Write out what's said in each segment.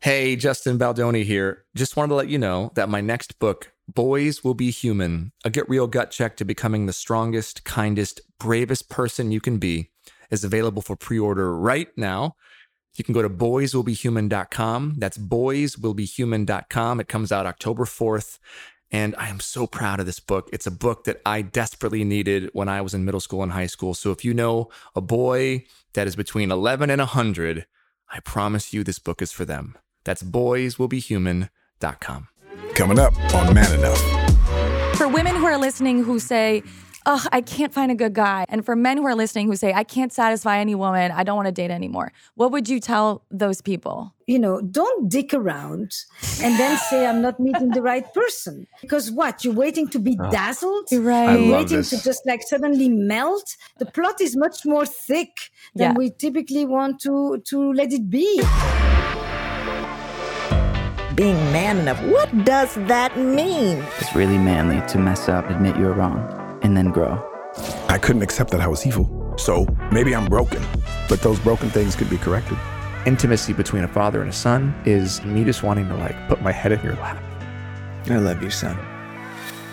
Hey, Justin Baldoni here. Just wanted to let you know that my next book, Boys Will Be Human A Get Real Gut Check to Becoming the Strongest, Kindest, Bravest Person You Can Be, is available for pre order right now. You can go to boyswillbehuman.com. That's boyswillbehuman.com. It comes out October 4th. And I am so proud of this book. It's a book that I desperately needed when I was in middle school and high school. So if you know a boy that is between 11 and 100, I promise you this book is for them. That's boyswillbehuman.com. Coming up on Man Enough. For women who are listening who say, Ugh, I can't find a good guy. And for men who are listening who say, I can't satisfy any woman, I don't want to date anymore. What would you tell those people? You know, don't dick around and then say, I'm not meeting the right person. Because what? You're waiting to be ah. dazzled? You're right. I You're waiting this. to just like suddenly melt? The plot is much more thick than Yeah. we typically want to, to let it be. Being man enough. What does that mean? It's really manly to mess up, admit you're wrong, and then grow. I couldn't accept that I was evil. So maybe I'm broken, but those broken things could be corrected. Intimacy between a father and a son is me just wanting to like put my head in your lap. I love you, son.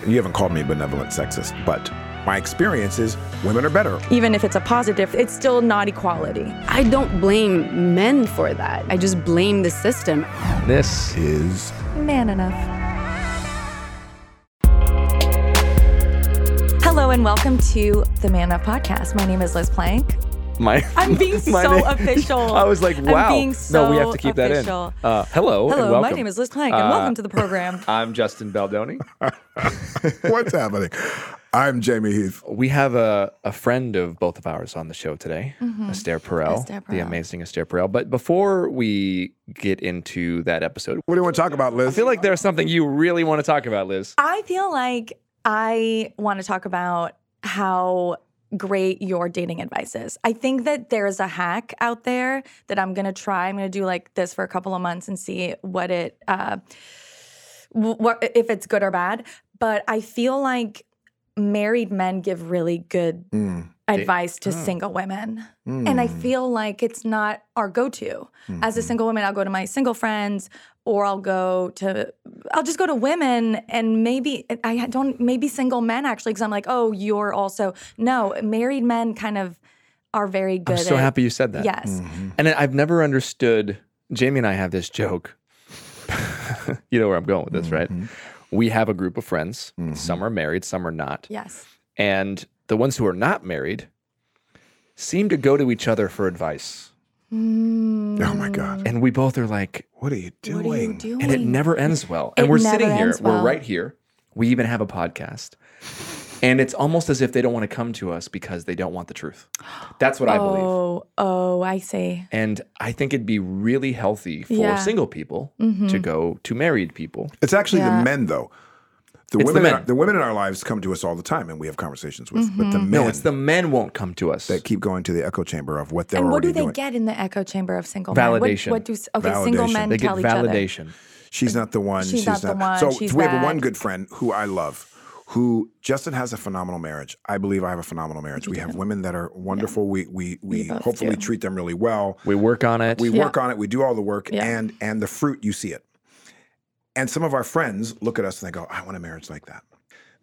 You haven't called me benevolent sexist, but my experience is women are better. Even if it's a positive, it's still not equality. I don't blame men for that. I just blame the system. This Is Man enough. Hello and welcome to the Man Enough podcast. My name is Liz Plank. My I'm being my so name- official. I was like, I'm wow. being no, we have to keep official. that in. Uh, hello. and Hello, my name is Liz Plank, and Uh, welcome to the program. I'm Justin Baldoni. what's happening? I'm Jamie Heath. We have a, a friend of both of ours on the show today, Esther Perel, Esther the amazing Esther Perel. But before we get into that episode, What do you want to talk about, Liz? I feel like there's something you really want to talk about, Liz. I feel like I want to talk about how great your dating advice is. I think that there's a hack out there that I'm to try. I'm to do like this for a couple of months and see what it uh what if it's good or bad. But I feel like married men give really good Mm, advice to oh. single women. And I mm. feel like it's not our go to. As a mm-hmm. single woman, I'll go to my single friends or I'll go to, I'll just go to women and maybe, I don't, maybe single men actually, because I'm like, oh, you're also, no, married men kind of are very good I'm so at, happy you said that. Yes. Mm-hmm. And I've never understood. Jamie and I have this joke. you know where I'm going with this, right? Mm-hmm. We have a group of friends. Some are married, some are not. Yes. And the ones who are not married seem to go to each other for advice. Oh my God. And we both are like, What are you doing? What are you doing? and it never ends well. And It we're never sitting here, ends we're right here. We even have a podcast. And it's almost as if they don't want to come to us because they don't want the truth. That's what I believe. Oh, oh, I see. And I think it'd be really healthy for Yeah. Mm-hmm. single people to go to married people. It's actually Yeah. the men, though. The It's women, in men. our, the women in our lives come to us all the time, and we have conversations with. But Mm-hmm. the men No, it's the men won't come to us. that keep going to the echo chamber of what they're doing And what already do they doing. get in the echo chamber of single men? What- Validation. What, do s- okay? Single Validation. men they get tell each other. validation. She's not the one. She's not the one, So, she's we have bad. one good friend who I love. Who Justin has a phenomenal marriage. I believe I have a phenomenal marriage. We have women that are wonderful. We we we both hopefully do. treat them really well. We work on it. We Yeah. work on it. We do all the work, Yeah. and and the fruit you see it. And some of our friends look at us and they go, "I want a marriage like that."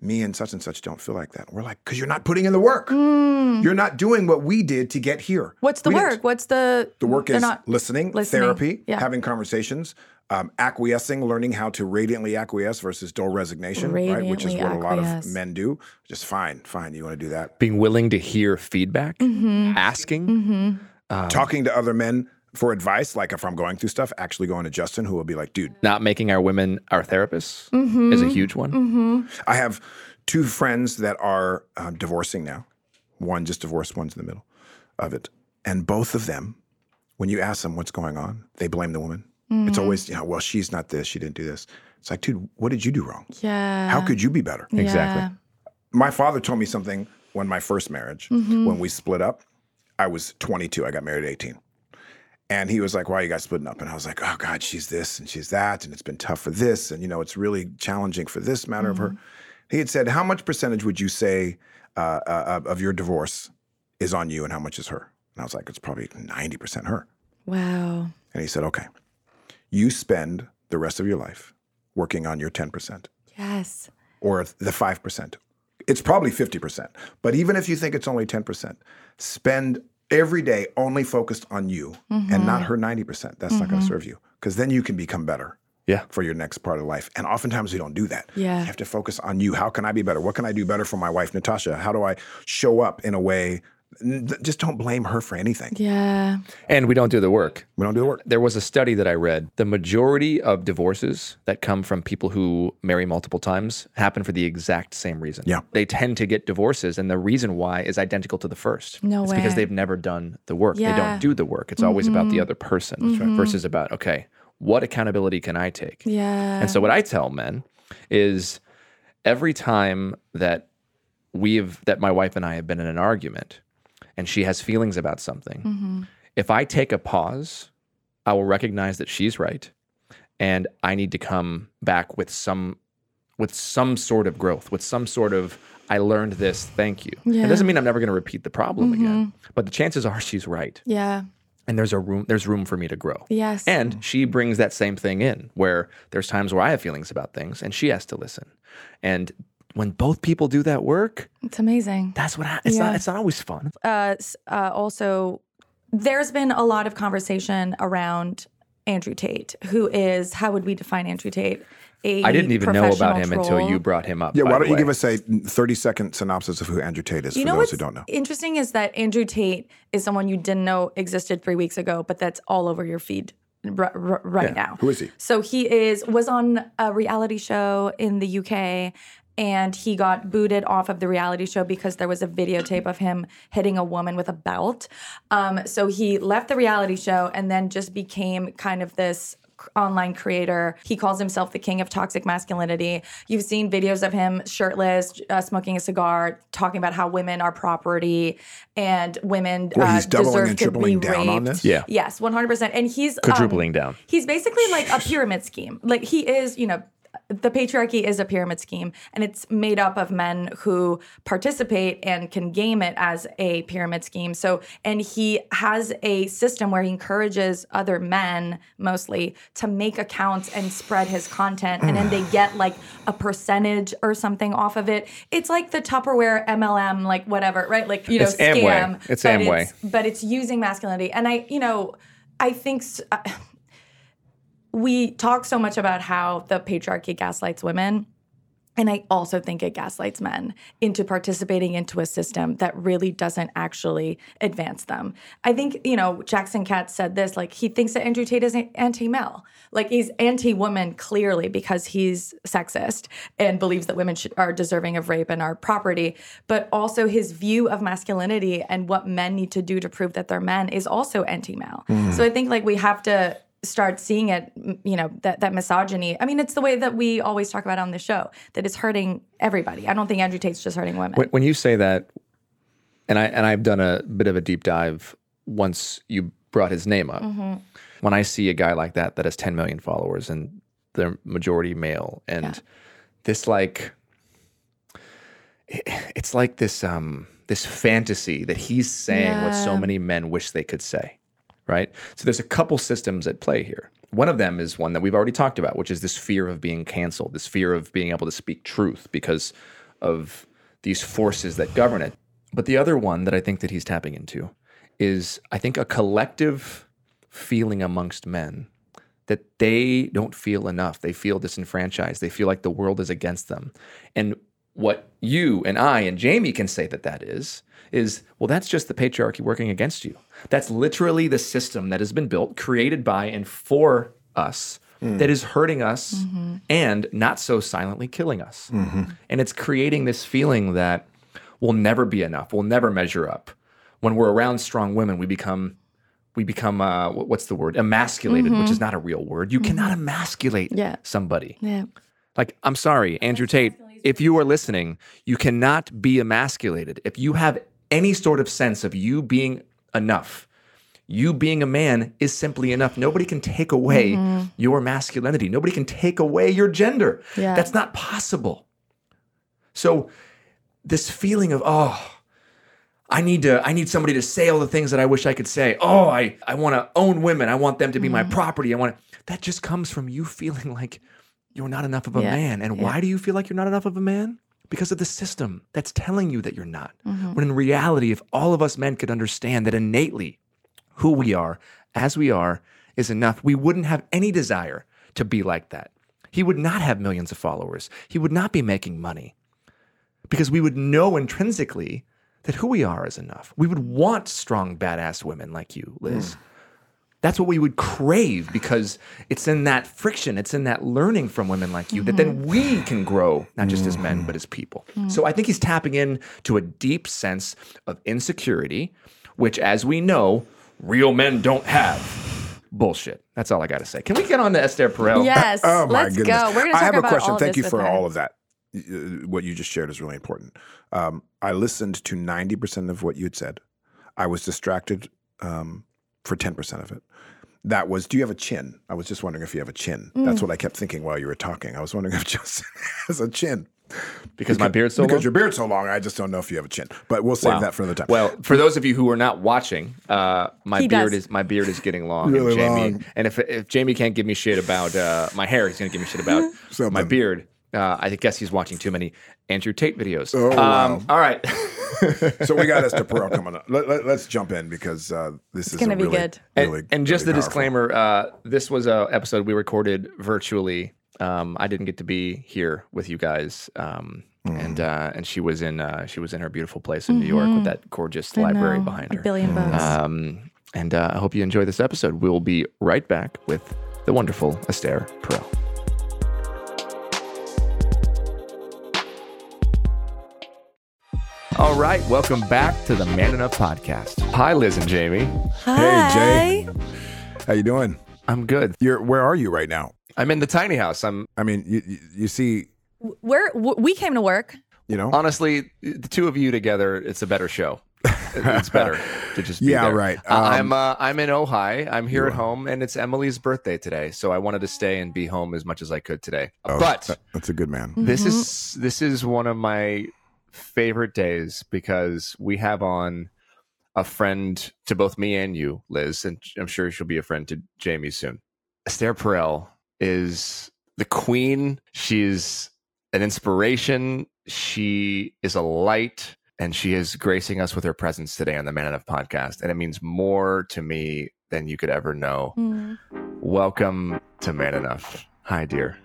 Me and such and such don't feel like that. We're like, because you're not putting in the work. You're not doing what we did to get here. Mm. What's the We didn't. work? What's the The work is not- listening, listening, therapy, yeah. having conversations, um, acquiescing, learning how to radiantly acquiesce versus dull resignation, right? Which is Radiantly what a lot of men do. Just fine, fine. You want to do that. Being willing to hear feedback, Mm-hmm. asking. Talking to other men for advice, like if I'm going through stuff, actually going to Justin, who will be like, dude, Not making our women our therapists Mm-hmm. is a huge one. I have two friends that are um, divorcing now. One just divorced, one's in the middle of it. And both of them, when you ask them what's going on, they blame the woman. It's always, you know, well, she's not this, she didn't do this. It's like, dude, what did you do wrong? Yeah. How could you be better? Exactly. My father told me something when my first marriage, when we split up. I was 22, I got married at 18. And he was like, Why are you guys splitting up? And I was like, Oh God, she's this and she's that. And it's been tough for this. And, you know, it's really challenging for this matter of her. He had said, How much percentage would you say uh, uh, of- of your divorce is on you and how much is her? And I was like, It's probably 90% her. Wow. And he said, Okay, you spend the rest of your life working on your 10% Yes. or the 5%. It's probably 50%. But even if you think it's only 10%, spend every day only focused on you and not mm-hmm. her 90%. That's not going to mm-hmm. serve you because then you can become better Yeah. for your next part of life. And oftentimes we don't do that. Yeah. You have to focus on you. How can I be better? What can I do better for my wife, Natasha? How do I show up in a way? N- Just don't blame her for anything. Yeah. And we don't do the work. We don't do the work. There was a study that I read. The majority of divorces that come from people who marry multiple times happen for the exact same reason. Yeah. They tend to get divorces, and the reason why is identical to the first. No it's because they've never done the work. Yeah. They don't do the work. It's always about the mm-hmm. other person mm-hmm. versus about, okay, what accountability can I take? Yeah. And so what I tell men is every time that we've that my wife and I have been in an argument and she has feelings about something, mm-hmm. if I take a pause, I will recognize that she's right and I need to come back with some with some sort of growth, with some sort of I learned this, thank you. Yeah. It doesn't mean I'm never going to repeat the problem mm-hmm. again, but the chances are she's right Yeah. and there's a room there's room for me to grow. Yes. And she brings that same thing in where there's times where I have feelings about things and she has to listen. And when both people do that work, It's amazing. that's what ha- it's Yeah. not it's not always fun. uh, uh, also, there's been a lot of conversation around Andrew Tate, who is how would we define Andrew Tate? A I didn't even know about him professional until you brought him up. Yeah, why don't you give us a 30 second synopsis of who Andrew Tate is You for know those what's who don't know? interesting is that Andrew Tate is someone you didn't know existed three weeks ago, but that's all over your feed r- r- right now. Who is he? So he is was on a reality show in the UK and he got booted off of the reality show because there was a videotape of him hitting a woman with a belt. Um, so he left the reality show and then just became kind of this online creator. He calls himself the king of toxic masculinity. You've seen videos of him shirtless, uh, smoking a cigar, talking about how women are property and women Well, uh, doubling deserve and to tripling be down raped. on this? Yeah. Yes, 100%. And he's um, Quadrupling down. He's basically like a pyramid scheme. Like he is, you know, the patriarchy is a pyramid scheme and it's made up of men who participate and can game it as a pyramid scheme. So, and he has a system where he encourages other men mostly to make accounts and spread his content and then they get like a percentage or something off of it. It's like the Tupperware MLM like whatever, right? Like, you know, It's Amway. It's but Amway. It's, but it's using masculinity. And I, you know, I think uh, we talk so much about how the patriarchy gaslights women. And I also think it gaslights men into participating into a system that really doesn't actually advance them. I think, you know, Jackson Katz said this like, he thinks that Andrew Tate is anti male. Like, he's anti woman clearly because he's sexist and believes that women should, are deserving of rape and are property. But also, his view of masculinity and what men need to do to prove that they're men is also anti male. Mm-hmm. So I think, like, we have to start seeing it, you know, that that misogyny. I mean, it's the way that we always talk about on the show that it's hurting everybody. I don't think Andrew Tate's just hurting women. When, when you say that, and I and I've done a bit of a deep dive once you brought his name up. Mm-hmm. When I see a guy like that that has 10 million followers and they're majority male, and this like, it- it's like this um this fantasy that he's saying what so many men wish they could say, right? So there's a couple systems at play here. One of them is one that we've already talked about, which is this fear of being canceled, this fear of being able to speak truth because of these forces that govern it. But the other one that I think that he's tapping into is I think a collective feeling amongst men that they don't feel enough. They feel disenfranchised. They feel like the world is against them. And what you and I and Jamie can say that that is is well that's just the patriarchy working against you. That's literally the system that has been built, created by and for us hmm. that is hurting us mm-hmm. and not so silently killing us. Mm-hmm. And it's creating this feeling that we'll never be enough. We'll never measure up. When we're around strong women, we become we become uh, what's the word emasculated which mm-hmm. is not a real word you cannot emasculate Yeah. somebody yeah. like i'm sorry andrew tate if you are listening you cannot be emasculated if you have any sort of sense of you being enough you being a man is simply enough nobody can take away mm-hmm. your masculinity nobody can take away your gender Yeah. that's not possible so this feeling of oh I need to I need somebody to say all the things that I wish I could say. Oh, I I want to own women. I want them to be my mm-hmm. property. I want that just comes from you feeling like you're not enough of a Yeah. man. And why do you feel like you're not enough of a man? Because of the system that's telling you that you're not. Mm-hmm. When in reality, if all of us men could understand that innately who we are as we are is enough, we wouldn't have any desire to be like that. He would not have millions of followers. He would not be making money because we would know intrinsically that who we are is enough. We would want strong, badass women like you, Liz. Mm. That's what we would crave because it's in that friction, it's in that learning from women like you that then we can grow, not just as men, but as people. So I think he's tapping in to a deep sense of insecurity, which, as we know, real men don't have. Bullshit. That's all I got to say. Can we get on to Esther Perel? Yes. Oh my let's goodness! go. We're going to I talk have a question. Thank you for her. all of that. What you just shared is really important. Um, I listened to ninety percent of what you had said. I was distracted um, for ten percent of it. That was. Do you have a chin? I was just wondering if you have a chin. Mm. That's what I kept thinking while you were talking. I was wondering if Justin has a chin Because my beard's so because long? your beard's so long. I just don't know if you have a chin. But we'll save Wow. that for another time. Well, for those of you who are not watching, uh, my He beard does. is my beard is getting long. Really and Jamie, long. And if if Jamie can't give me shit about uh, my hair, he's gonna give me shit about my beard. Uh, I guess he's watching too many Andrew Tate videos. Oh, um, wow. All right. so we got Esther Perel coming up. Let, us jump in because uh, this is gonna be really, good. and, really, and just really the powerful. disclaimer: uh, this was a episode we recorded virtually. Um, I didn't get to be here with you guys, um, Hmm. and uh, and she was in uh, she was in her beautiful place in New York with that gorgeous library know, behind a her. billion books. Um, and uh, I hope you enjoy this episode. We'll be right back with the wonderful Esther Perel. All right, welcome back to the Man Enough podcast. Hi, Liz and Jamie. Hey Jay, how you doing? I'm good. You're where are you right now? I'm in the tiny house. I'm I mean, you you, you see, We're, w- we came to work. you know, honestly the two of you together. It's a better show. It's better to just be Yeah, there. right. Um, I'm uh, I'm in Ojai. I'm here at home, and it's Emily's birthday today, so I wanted to stay and be home as much as I could today. Oh, but that- that's a good man. this is this is one of my favorite days because we have on a friend to both me and you, Liz, and I'm sure she'll be a friend to Jamie soon. Esther Perel is the queen. She's an inspiration. She is a light, and she is gracing us with her presence today on the Man Enough podcast. And it means more to me than you could ever know. Mm. Welcome to Man Enough. Hi, dear.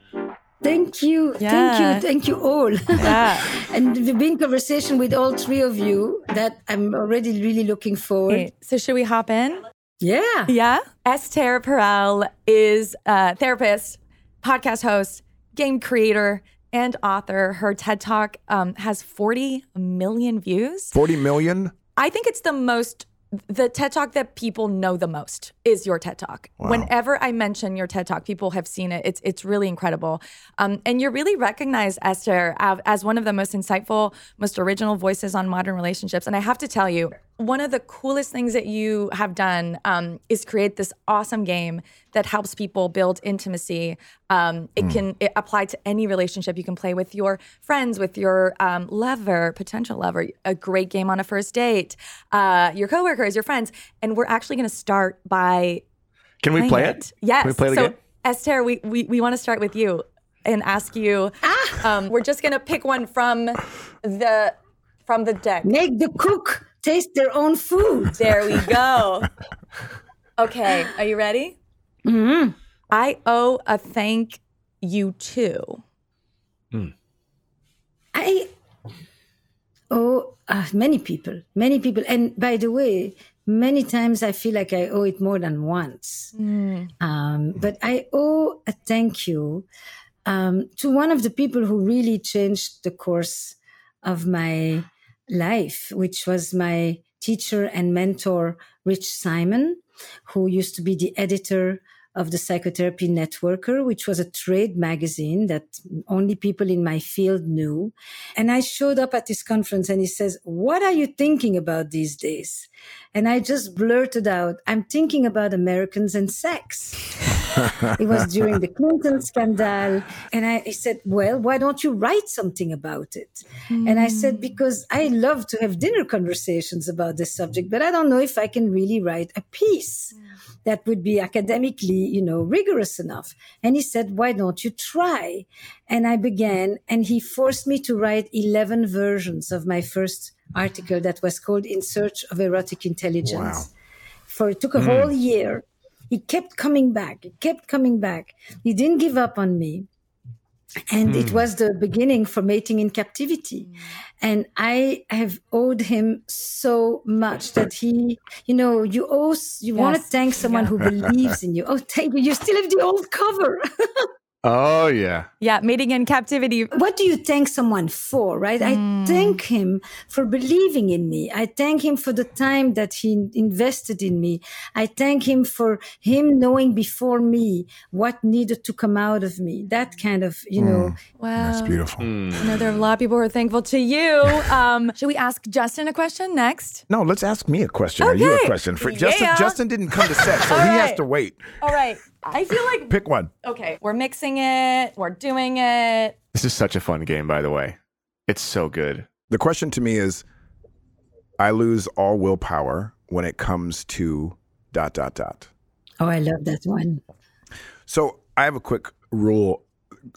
Thank you. Yeah. Thank you. Thank you all. Yeah. and we've been conversation with all three of you that I'm already really looking forward. Okay, so should we hop in? Yeah. Yeah. Esther Perel is a therapist, podcast host, game creator, and author. Her TED Talk um, has 40 million views. Forty million. I think it's the most the TED Talk that people know the most is your TED Talk. Whenever I mention your TED Talk, people have seen it. It's it's really incredible, um, and you're really recognized, Esther, av- as one of the most insightful, most original voices on modern relationships. And I have to tell you, one of the coolest things that you have done um, is create this awesome game that helps people build intimacy. Um, it can it apply to any relationship. You can play with your friends, with your um, lover, potential lover. A great game on a first date, uh, your coworkers, your friends, and we're actually going to start by Can we play it? Yes. Can we play the so game? Esther, we we, we want to start with you and ask you. Ah! Um, we're just going to pick one from the from the deck. Make the cook taste their own food. There we go. Okay, are you ready? Mhm. I owe a thank you to. I owe uh, many people, many people. And by the way, many times I feel like I owe it more than once. Um, but I owe a thank you um, to one of the people who really changed the course of my life, which was my teacher and mentor, Rich Simon, who used to be the editor of the Psychotherapy Networker, which was a trade magazine that only people in my field knew. And I showed up at this conference and he says, What are you thinking about these days? And I just blurted out, I'm thinking about Americans and sex. it was during the Clinton scandal. And I, I said, Well, why don't you write something about it? And I said, hmm. Because I love to have dinner conversations about this subject, but I don't know if I can really write a piece hmm. that would be academically, you know, rigorous enough. And he said, why don't you try? And I began, and he forced me to write 11 versions of my first article that was called In Search of Erotic Intelligence. Wow. For it took a hmm. whole year. He kept coming back. He kept coming back. He didn't give up on me. And it hmm. was the beginning for mating in captivity. Hmm. And I have owed him so much that he, you know, you owe, you want to thank someone who believes in you. Oh, thank you. You still have the old cover. Oh yeah. Yeah, mating in captivity. what do you thank someone for, right? I hmm. thank him for believing in me. I thank him for the time that he invested in me. I thank him for him knowing before me what needed to come out of me. That kind of, you know, Wow. That's beautiful. Hmm. I know there are a lot of people who are thankful to you. Um, should we ask Justin a question next? No, let's ask me a question or you a Okay. question. For Justin, Yeah. Justin didn't come to set, so All he has to wait. All right. I feel like Pick one. okay, we're mixing it, we're doing it. This is such a fun game, by the way. It's so good. The question to me is I lose all willpower when it comes to dot dot dot. oh, I love that one. So I have a quick rule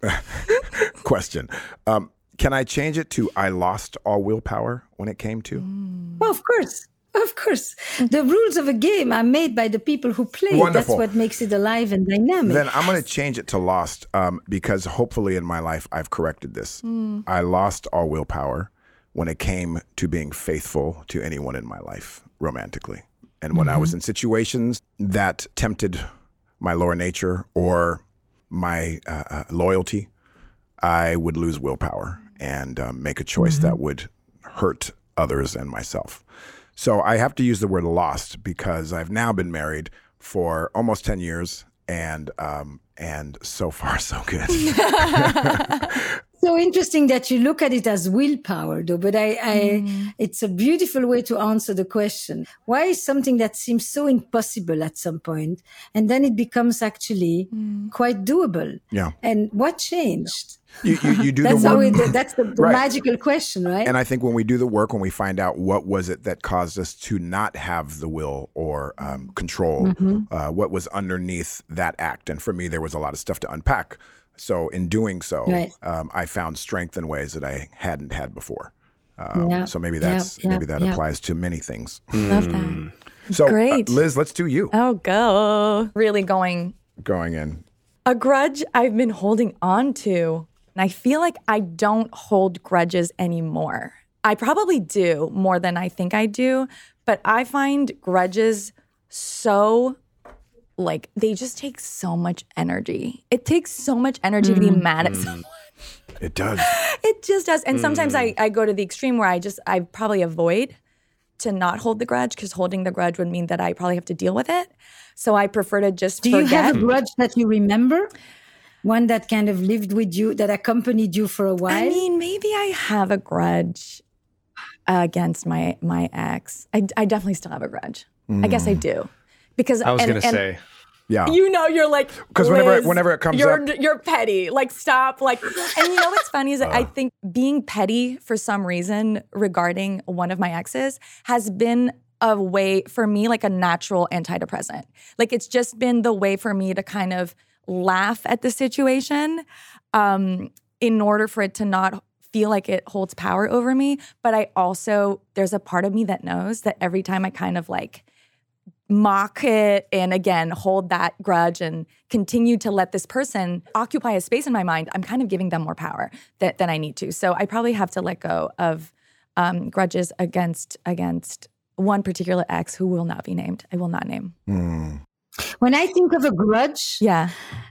question. Um, can I change it to I lost all willpower when it came to? Well, of course. Of course. The rules of a game are made by the people who play. Wonderful. That's what makes it alive and dynamic. Then I'm going to change it to lost um, because hopefully in my life I've corrected this. I lost all willpower when it came to being faithful to anyone in my life romantically. And when I was in situations that tempted my lower nature or my uh, uh, loyalty, I would lose willpower and um, make a choice that would hurt others and myself. So I have to use the word lost because I've now been married for almost 10 years and um, and so far so good. so interesting that you look at it as willpower though but i, I it's a beautiful way to answer the question why is something that seems so impossible at some point and then it becomes actually quite doable yeah. and what changed You, you, you do that's the how work. it, that's the, the Right. magical question right and I think when we do the work, when we find out what was it that caused us to not have the will or um, control, Mm-hmm. uh, what was underneath that act, and for me, there was a lot of stuff to unpack. So in doing so, Right. um, I found strength in ways that I hadn't had before. Um, Yeah, So maybe yeah, that's yeah, maybe that yeah. applies to many things. Love that. So uh, Great. Liz, let's do you Oh, go. Really going going in. a grudge I've been holding on to. And I feel like I don't hold grudges anymore. I probably do more than I think I do, but I find grudges so like they just take so much energy. It takes so much energy to be mm. mad at mm. someone. It does. It just does. And sometimes I, mm. I go to the extreme where I just I probably avoid to not hold the grudge because holding the grudge would mean that I probably have to deal with it. So I prefer to just do you have a hmm. grudge that you remember one that kind of lived with you that accompanied you for a while I mean, maybe I have a grudge against my my ex. I, I definitely still have a grudge. I guess I hmm. do, because I was and- gonna and say. Yeah. You know, you're like 'Cause whenever- whenever it comes you're, up- you're petty. Like stop. Like, and you know what's funny is that Uh. I think being petty for some reason regarding one of my exes has been a way for me, like a natural antidepressant. Like it's just been the way for me to kind of laugh at the situation, um, in order for it to not feel like it holds power over me. But I also there's a part of me that knows that every time I kind of like mock it and again hold that grudge and continue to let this person occupy a space in my mind i'm kind of giving them more power that, than i need to. So i probably have to let go of um, grudges against against one particular ex who will not be named. I will not name. Mm. when i think of a grudge yeah.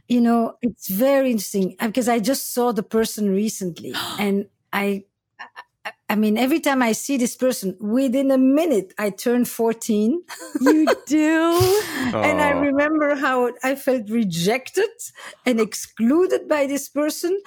You know, it's very interesting uh, because I just saw the person recently and I, I, I mean, every time I see this person, within a minute, I turn 14. you do and I remember how I felt rejected and excluded by this person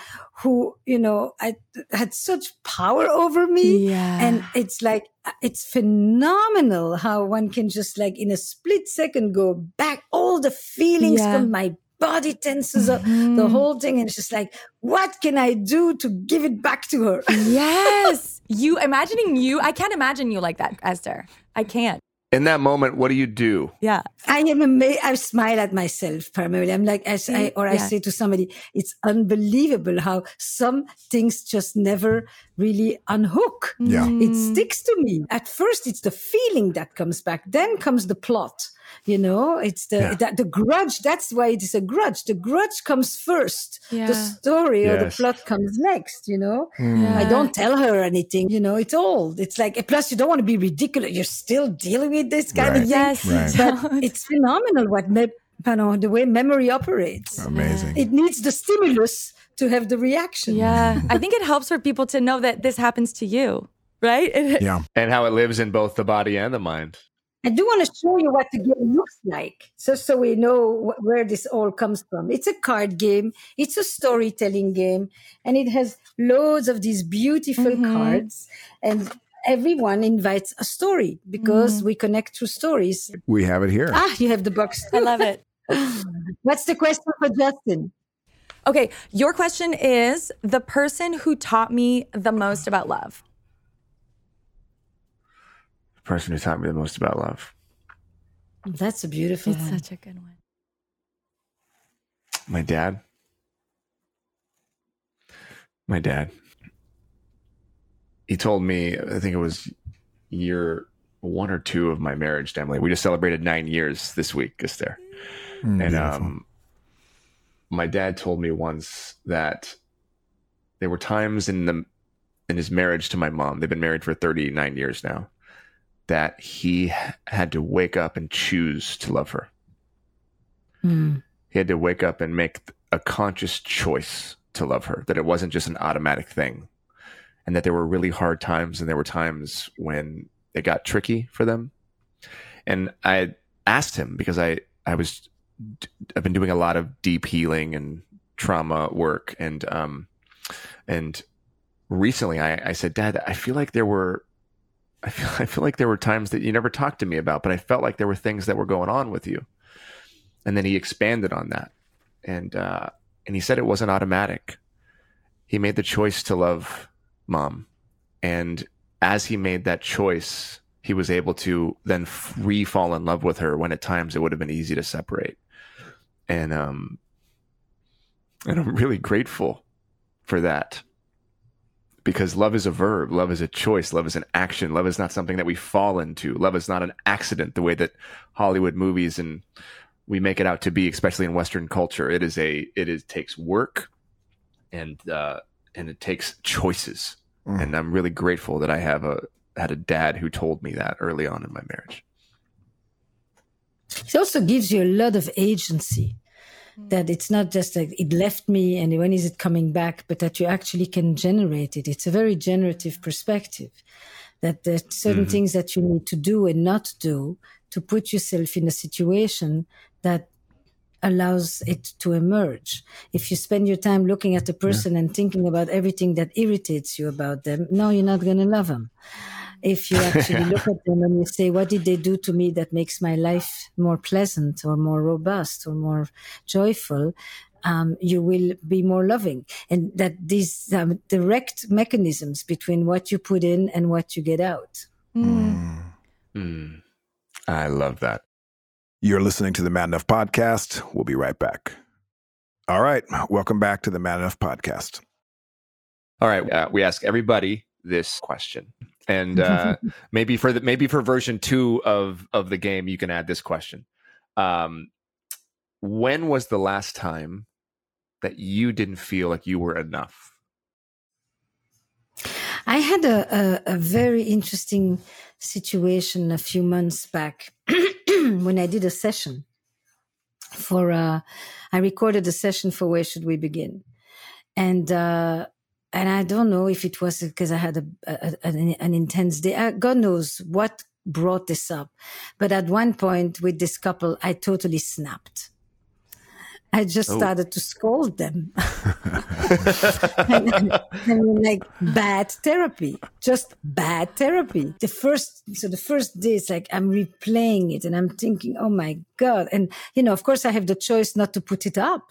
who, you know, I had such power over me. yeah And it's like, it's phenomenal how one can just like in a split second go back all the feelings Yeah. from my body tenses up, the mm-hmm. whole thing. And it's just like, what can I do to give it back to her? yes. You imagining you, I can't imagine you like that, Esther. I can't. In that moment, what do you do? Yeah. I am amazed. I smile at myself primarily. I'm like, as I, mm, or I Yeah. say to somebody, it's unbelievable how some things just never really unhook. Mm. Yeah. It sticks to me. At first, it's the feeling that comes back. Then comes the plot. You know, it's the Yeah. that the grudge. That's why it is a grudge. The grudge comes first. Yeah. The story or the plot comes next. You know, mm. Yeah. I don't tell her anything. You know, it's old. It's like plus you don't want to be ridiculous. You're still dealing with this kind Right. of thing. Yes. Right. But it's phenomenal what me- you know, the way memory operates. Amazing. It needs the stimulus to have the reaction. Yeah. I think it helps for people to know that this happens to you, right? Yeah. And how it lives in both the body and the mind. I do want to show you what the game looks like, so so we know wh- where this all comes from. It's a card game. It's a storytelling game, and it has loads of these beautiful mm-hmm. cards. And everyone invites a story because we connect through stories. We have it here. Ah, you have the box. I love it. What's the question for Justin? Okay. Your question is the person who taught me the most about love. The person who taught me the most about love. That's a beautiful It's one. such a good one. My dad. My dad. He told me, I think it was year one or two of my marriage, Emily. We just celebrated nine years this week, Esther. Mm, and um, my dad told me once that there were times in the in his marriage to my mom. They've been married for 39 years now. That he had to wake up and choose to love her. Mm. He had to wake up and make a conscious choice to love her. That it wasn't just an automatic thing, and that there were really hard times, and there were times when it got tricky for them. And I asked him because I I was I've been doing a lot of deep healing and trauma work, and um, and recently I, I said, Dad, I feel like there were, I feel I feel like there were times that you never talked to me about, but I felt like there were things that were going on with you. And then he expanded on that, and uh, and he said it wasn't automatic. He made the choice to love mom, and as he made that choice, he was able to then free fall in love with her when at times it would have been easy to separate. And um and I'm really grateful for that. Because love is a verb, love is a choice, love is an action, love is not something that we fall into. Love is not an accident the way that Hollywood movies and we make it out to be, especially in Western culture. It is a it is takes work and uh and it takes choices. Mm. And I'm really grateful that I have a had a dad who told me that early on in my marriage. It also gives you a lot of agency. That it's not just like it left me and when is it coming back, but that you actually can generate it. It's a very generative perspective. That there's certain things that you need to do and not do to put yourself in a situation that allows it to emerge. If you spend your time looking at the person and thinking about everything that irritates you about them, no, you're not going to love them. If you actually look at them and you say, what did they do to me that makes my life more pleasant or more robust or more joyful? Um, you will be more loving and that these um, direct mechanisms between what you put in and what you get out. Mm. I love that. You're listening to the Man Enough Podcast. We'll be right back. All right. Welcome back to the Man Enough Podcast. All right, uh, we ask everybody this question, and uh, maybe for the maybe for version two of of the game, you can add this question. Um, when was the last time that you didn't feel like you were enough? I had a, a, a very interesting situation a few months back when I did a session for, uh, I recorded a session for Where Should We Begin? And, uh, and I don't know if it was because I had a, a, an, intense day. Uh, God knows what brought this up. But at one point with this couple, I totally snapped. I just Oh. started to scold them. I mean, like bad therapy, just bad therapy. The first, so the first day, it's like I'm replaying it and I'm thinking, oh my God. And, you know, of course, I have the choice not to put it up.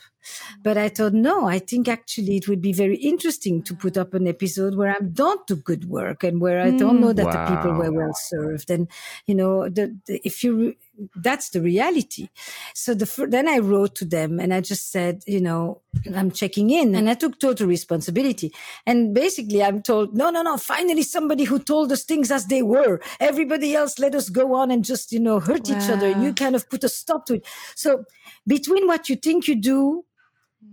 But I thought, no, I think actually it would be very interesting to put up an episode where I don't do good work and where I don't know that the people were hmm. well served. And, you know, the, the, if you, that's the reality. So the, then I wrote to them and I just said, you know, I'm checking in and I took total responsibility. And basically I'm told, no, no, no, finally somebody who told us things as they were. Everybody else let us go on and just, you know, hurt each other. And you kind of put a stop to it. So between what you think you do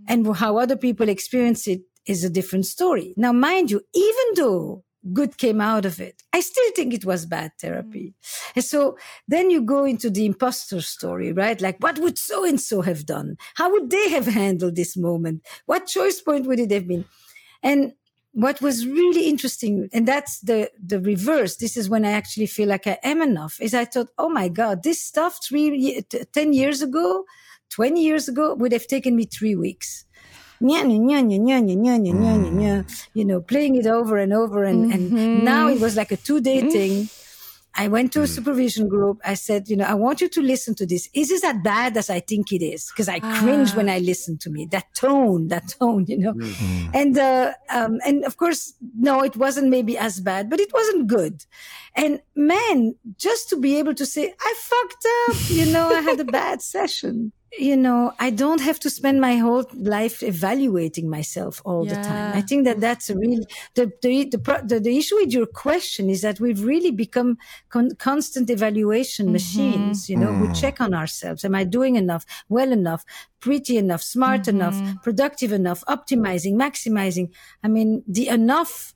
and how other people experience it is a different story. Now, mind you, even though good came out of it, I still think it was bad therapy. Mm. And so then you go into the imposter story, right? Like, what would so and so have done? How would they have handled this moment? What choice point would it have been? And what was really interesting, and that's the, the reverse. This is when I actually feel like I am enough is I thought, oh my God, this stuff three, t- 10 years ago, 20 years ago would have taken me three weeks. You know, playing it over and over. And, and now it was like a two day thing. I went to a supervision group. I said, you know, I want you to listen to this. Is this as bad as I think it is? Because I cringe when I listen to me. That tone, that tone, you know. And uh, um, and of course, no, it wasn't maybe as bad, but it wasn't good. And man, just to be able to say, I fucked up, you know, I had a bad session. You know, I don't have to spend my whole life evaluating myself all the time. I think that that's a real the the the, the the issue with your question is that we've really become con- constant evaluation mm-hmm. machines. You know, we mm. check on ourselves. Am I doing enough? Well enough? Pretty enough? Smart mm-hmm. enough? Productive enough? Optimizing? Maximizing? I mean, the enough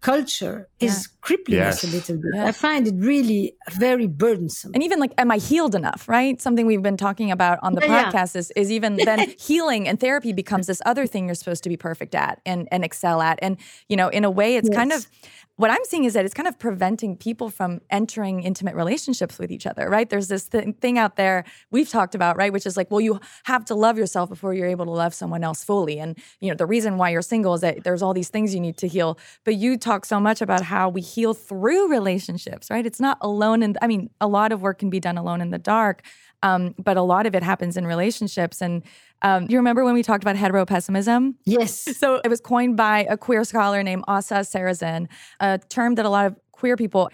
culture is crippling us a little bit. I find it really very burdensome. And even like, am I healed enough? Right? Something we've been talking about on the Yeah, yeah. podcast is is even then healing and therapy becomes this other thing you're supposed to be perfect at and and excel at. And you know, in a way, it's kind of what I'm seeing is that it's kind of preventing people from entering intimate relationships with each other, right? There's this th- thing out there we've talked about, right? Which is like, well, you have to love yourself before you're able to love someone else fully. And, you know, the reason why you're single is that there's all these things you need to heal. But you talk so much about how we heal through relationships, right? It's not alone. And I mean, a lot of work can be done alone in the dark. Um, but a lot of it happens in relationships. And um, you remember when we talked about heteropessimism? yes. So it was coined by a queer scholar named Asa Seresin, a term that a lot of queer people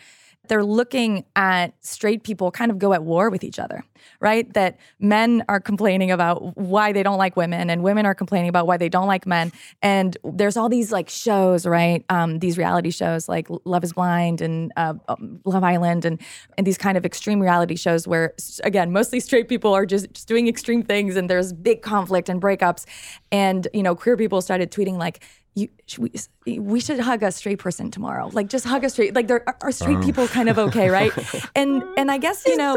they're looking at straight people kind of go at war with each other, right? That men are complaining about why they don't like women, and women are complaining about why they don't like men. And there's all these like shows, right? Um, these reality shows like Love Is Blind and uh, um, Love Island, and and these kind of extreme reality shows where, again, mostly straight people are just, just doing extreme things, and there's big conflict and breakups. And you know, queer people started tweeting like you should we, we should hug a straight person tomorrow. Like just hug a straight like there are, are straight oh. people kind of okay right? And and i guess you know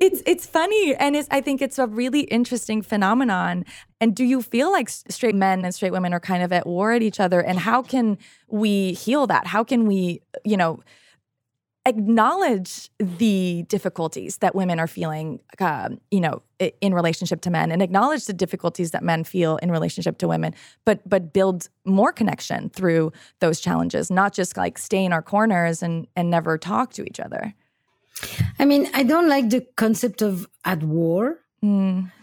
it's it's funny and it's i think it's a really interesting phenomenon. And do you feel like straight men and straight women are kind of at war at each other? And how can we heal that? How can we you know acknowledge the difficulties that women are feeling, um, you know, in relationship to men, and acknowledge the difficulties that men feel in relationship to women, but but build more connection through those challenges, not just like stay in our corners and and never talk to each other. I mean, I don't like the concept of at war.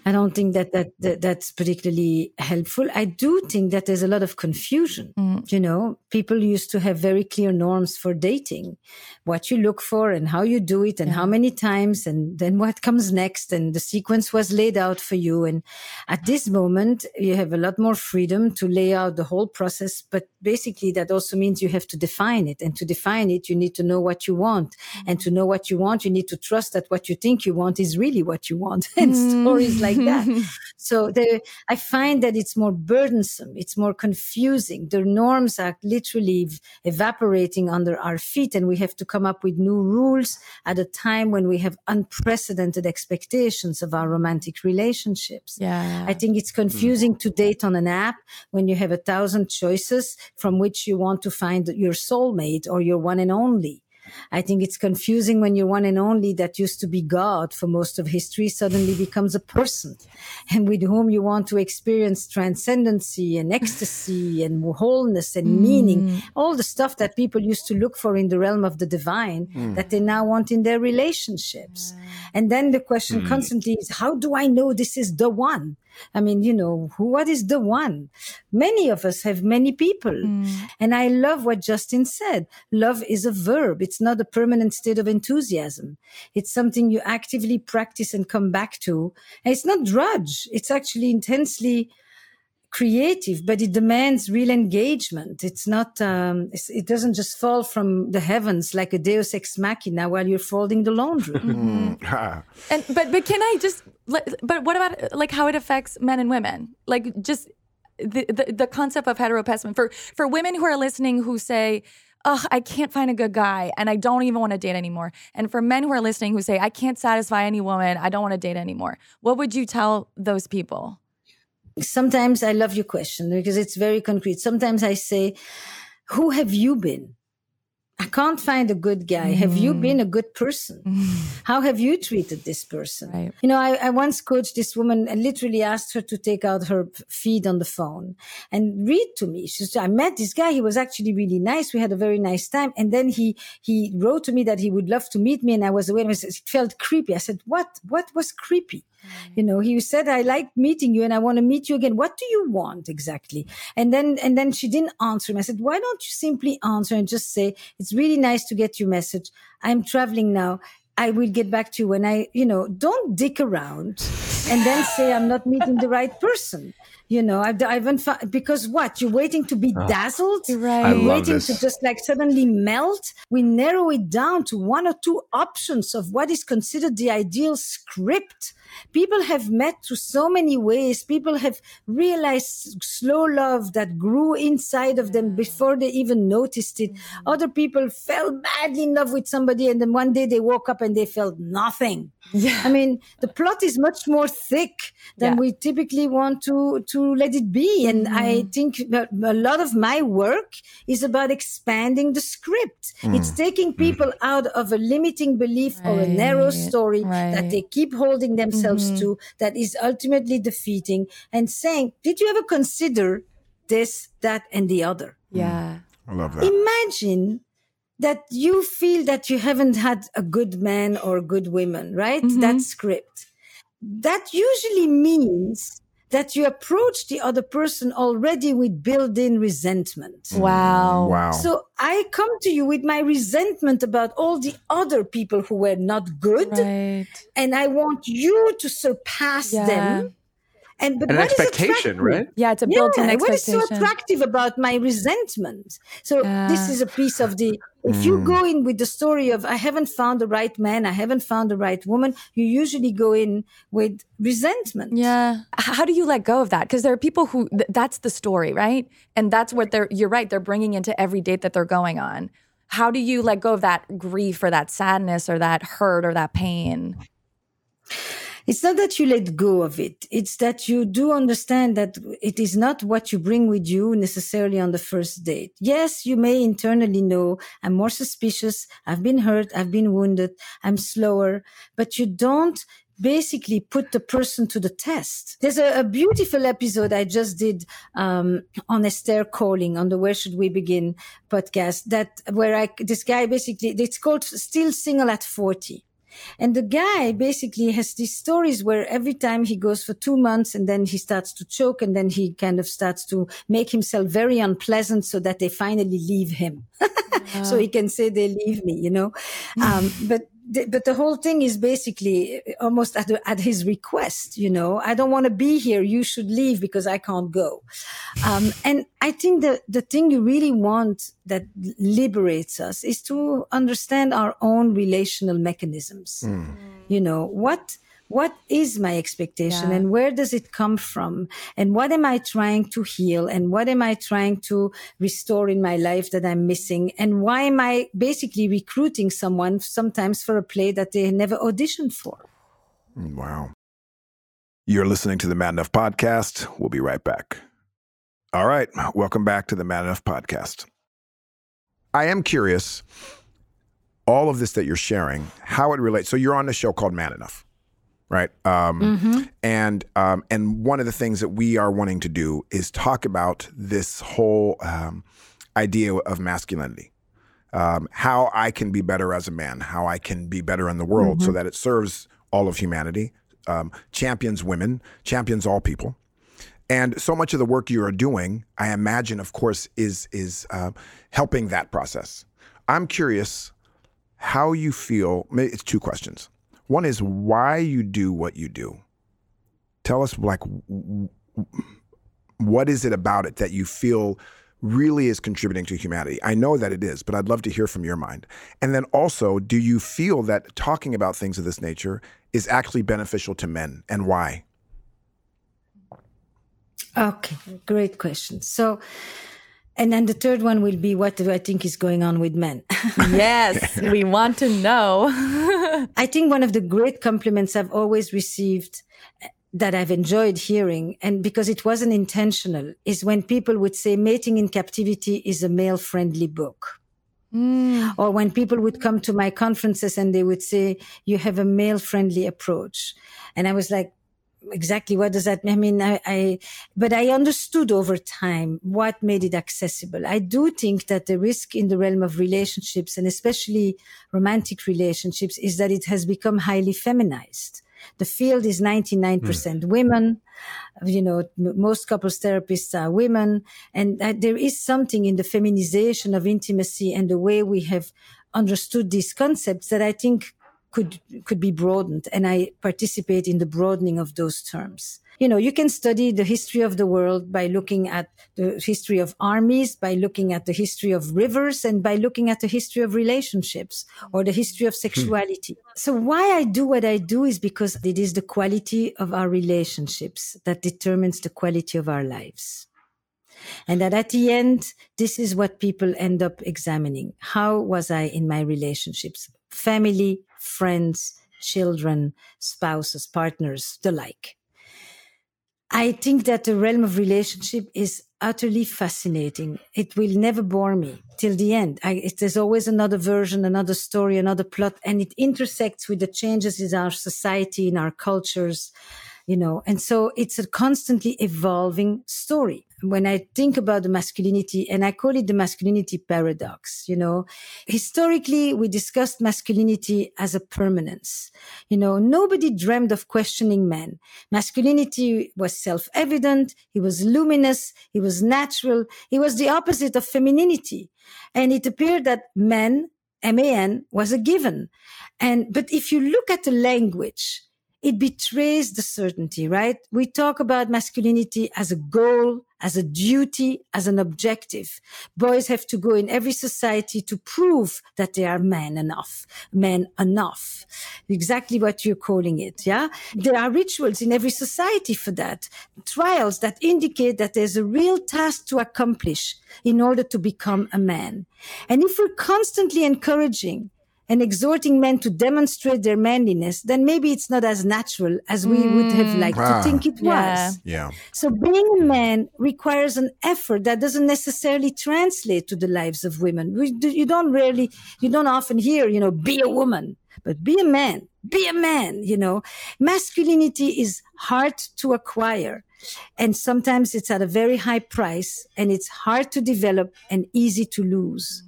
I don't think that, that that that's particularly helpful. I do think that there's a lot of confusion. Mm. You know, people used to have very clear norms for dating, what you look for and how you do it and how many times and then what comes next and the sequence was laid out for you. And at this moment, you have a lot more freedom to lay out the whole process. But basically that also means you have to define it. And to define it, you need to know what you want. And mm. to know what you want, you need to trust that what you think you want is really what you want. and mm. stories like that. Mm-hmm. So there, I find that it's more burdensome. It's more confusing. The norms are literally evaporating under our feet and we have to come up with new rules at a time when we have unprecedented expectations of our romantic relationships. Yeah. I think it's mm. confusing to date on an app when you have a thousand choices from which you want to find your soulmate or your one and only. I think it's confusing when your one and only that used to be God for most of history suddenly becomes a person. And with whom you want to experience transcendency and ecstasy and wholeness and mm. meaning, all the stuff that people used to look for in the realm of the divine mm. that they now want in their relationships. And then the question mm. constantly is, how do I know this is the one? I mean, you know, who, what is the one? Many of us have many people. Mm. And I love what Justin said. Love is a verb. It's not a permanent state of enthusiasm. It's something you actively practice and come back to. And it's not drudge. It's actually intensely creative, but it demands real engagement. It's not, um, it's, it doesn't just fall from the heavens like a deus ex machina while you're folding the laundry. Ha. And but but can I just? let- But what about like how it affects men and women? Like just the the, the concept of heteropessimism for for women who are listening who say. Oh, I can't find a good guy and I don't even want to date anymore. And for men who are listening who say, I can't satisfy any woman, I don't want to date anymore. What would you tell those people? Sometimes I love your question because it's very concrete. Sometimes I say, who have you been? I can't find a good guy. Have you mm. been a good person? How have you treated this person? Right. You know, I, I once coached this woman and literally asked her to take out her feed on the phone and read to me. She said, I met this guy. He was actually really nice. We had a very nice time. And then he, he wrote to me that he would love to meet me. And I was away. And it felt creepy. I said, what, what was creepy? You know, he said, I like meeting you and I want to meet you again. What do you want exactly? And then, and then she didn't answer him. I said, why don't you simply answer and just say, it's really nice to get your message. I'm traveling now. I will get back to you when I, you know, don't dick around and then say I'm not meeting the right person. You know, I, I haven't found, because what? You're waiting to be dazzled? Right. You're waiting this. to just like suddenly melt. We narrow it down to one or two options of what is considered the ideal script. People have met through so many ways. People have realized slow love that grew inside of them before they even noticed it. Mm-hmm. Other people fell madly in love with somebody and then one day they woke up and they felt nothing. Yeah. I mean, the plot is much more thick than Yeah. we typically want to to let it be. And I mm-hmm. think a lot of my work is about expanding the script. Mm. It's taking mm. people out of a limiting belief or a narrow Right, story that they keep holding themselves Mm-hmm. to that is ultimately defeating and saying, did you ever consider this, that, and the other? Yeah. Mm. I love that. imagine that you feel that you haven't had a good man or good woman, right? That mm-hmm. script. That usually means that you approach the other person already with built-in resentment. Mm. Wow. Wow. So I come to you with my resentment about all the other people who were not good, Right. and I want you to surpass Yeah. them. And but An what is expectation, attractive? right? Yeah, it's a built-in yeah, what is so attractive about my resentment? So this is a piece of the. If you hmm. go in with the story of I haven't found the right man, I haven't found the right woman, you usually go in with resentment. Yeah. How do you let go of that? Because there are people who th- that's the story, right? And that's what they're. You're right. They're bringing into every date that they're going on. How do you let go of that grief or that sadness or that hurt or that pain? It's not that you let go of it. It's that you do understand that it is not what you bring with you necessarily on the first date. Yes, you may internally know I'm more suspicious. I've been hurt. I've been wounded. I'm slower, but you don't basically put the person to the test. There's a, a beautiful episode I just did um, on Esther calling on the Where Should We Begin podcast that where I this guy basically it's called Still Single at 40. And the guy basically has these stories where every time he goes for two months and then he starts to choke and then he kind of starts to make himself very unpleasant so that they finally leave him. so he can say they leave me, you know. Um, but but the whole thing is basically almost at, the, at his request, you know. I don't want to be here. You should leave because I can't go. Um, and I think that the thing you really want that liberates us is to understand our own relational mechanisms. You know, what, what is my expectation Yeah. and where does it come from? And what am I trying to heal? And what am I trying to restore in my life that I'm missing? And why am I basically recruiting someone sometimes for a play that they never auditioned for? Wow. You're listening to the Man Enough Podcast. We'll be right back. All right. Welcome back to the Man Enough Podcast. I am curious all of this that you're sharing, how it relates. So you're on a show called Man Enough, right? Um, And um, and one of the things that we are wanting to do is talk about this whole um, idea of masculinity. Um, how I can be better as a man, how I can be better in the world so that it serves all of humanity, um, champions women, champions all people. And so much of the work you are doing, I imagine, of course, is is uh, helping that process. I'm curious how you feel. It's two questions. One is why you do what you do. Tell us, like, what is it about it that you feel really is contributing to humanity? I know that it is, but I'd love to hear from your mind. And then also, do you feel that talking about things of this nature is actually beneficial to men, and why? Okay, great question. So, and then the third one will be what do I think is going on with men? Yes, we want to know. I think one of the great compliments I've always received uh, that I've enjoyed hearing, and because it wasn't intentional, is when people would say Mating in Captivity is a male friendly book. Or when people would come to my conferences and they would say, you have a male friendly approach. And I was like, exactly what does that mean? I mean, I, I, but I understood over time what made it accessible. I do think that the risk in the realm of relationships and especially romantic relationships is that it has become highly feminized. The field is 99% hmm. women. You know, m- most couples therapists are women. And that there is something in the feminization of intimacy and the way we have understood these concepts that I think could could be broadened and i participate in the broadening of those terms you know you can study the history of the world by looking at the history of armies by looking at the history of rivers and by looking at the history of relationships or the history of hmm. sexuality so why i do what i do is because it is the quality of our relationships that determines the quality of our lives and that at the end, this is what people end up examining. How was I in my relationships? Family, friends, children, spouses, partners, the like. I think that the realm of relationship is utterly fascinating. It will never bore me till the end. I, it, there's always another version, another story, another plot, and it intersects with the changes in our society, in our cultures, you know, and so it's a constantly evolving story. When I think about the masculinity, and I call it the masculinity paradox, you know, historically we discussed masculinity as a permanence. You know, nobody dreamed of questioning men. Masculinity was self-evident. He was luminous. He was natural. He was the opposite of femininity. And it appeared that men, M-A-N, was a given. And, but if you look at the language, it betrays the certainty, right? We talk about masculinity as a goal, as a duty, as an objective. Boys have to go in every society to prove that they are man enough, men enough. Exactly what you're calling it. Yeah. There are rituals in every society for that. Trials that indicate that there's a real task to accomplish in order to become a man. And if we're constantly encouraging and exhorting men to demonstrate their manliness, then maybe it's not as natural as we would have liked Ah. to think it Yeah. was. Yeah. So being a man requires an effort that doesn't necessarily translate to the lives of women. We, you don't really, you don't often hear, you know, be a woman, but be a man, be a man, you know. Masculinity is hard to acquire. And sometimes it's at a very high price and it's hard to develop and easy to lose.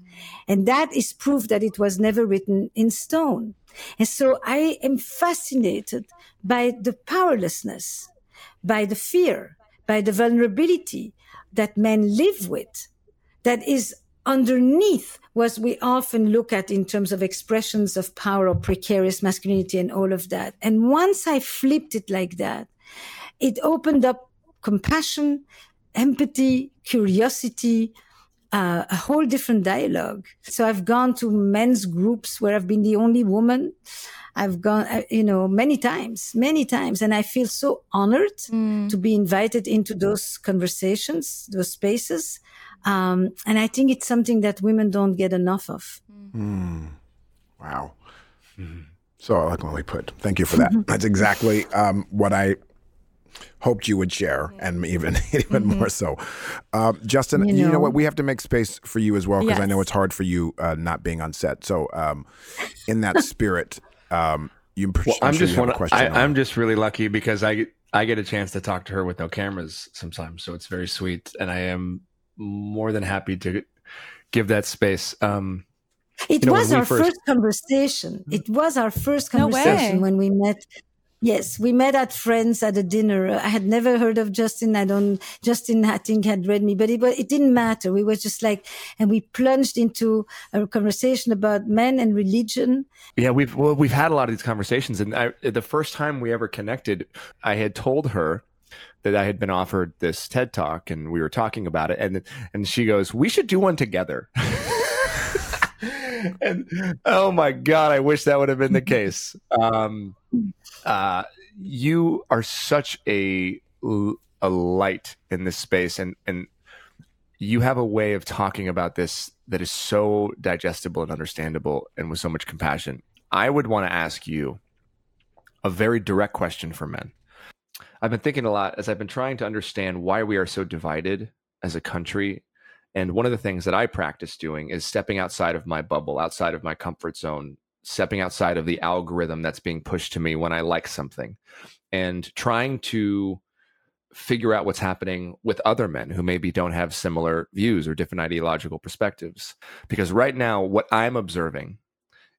And that is proof that it was never written in stone. And so I am fascinated by the powerlessness, by the fear, by the vulnerability that men live with that is underneath what we often look at in terms of expressions of power or precarious masculinity and all of that. And once I flipped it like that, it opened up compassion, empathy, curiosity, uh, a whole different dialogue. So I've gone to men's groups where I've been the only woman. I've gone, uh, you know, many times, many times, and I feel so honored to be invited into those conversations, those spaces. Um, and I think it's something that women don't get enough of. Wow. So eloquently put. Thank you for that. That's exactly um, what I hoped you would share, and even even Mm-hmm. more so. Um, Justin, you You know. know. what? We have to make space for you as well because I know it's hard for you uh, not being on set. So, um, in that spirit, um, you. Well, I'm, I'm, sure just you have one. question. I, on- I'm just really lucky because I get- I get a chance to talk to her with no cameras sometimes, so it's very sweet, and I am more than happy to give that space. Um, It You know, was our first- first, conversation. It was our first No conversation when we met. Yes, we met at friends at a dinner. I had never heard of Justin. I don't. Justin, I think, had read me, but it it didn't matter. We were just like, and we plunged into a conversation about men and religion. Yeah, we've well, we've had a lot of these conversations, and I, the first time we ever connected, I had told her that I had been offered this TED talk, and we were talking about it, and and she goes, "We should do one together." and oh my god, I wish that would have been the case. Um, uh, you are such a a light in this space, and and you have a way of talking about this that is so digestible and understandable and with so much compassion. I would want to ask you a very direct question for men. I've been thinking a lot as I've been trying to understand why we are so divided as a country. And one of the things that I practice doing is stepping outside of my bubble, outside of my comfort zone, stepping outside of the algorithm that's being pushed to me when I like something, and trying to figure out what's happening with other men who maybe don't have similar views or different ideological perspectives. Because right now, what I'm observing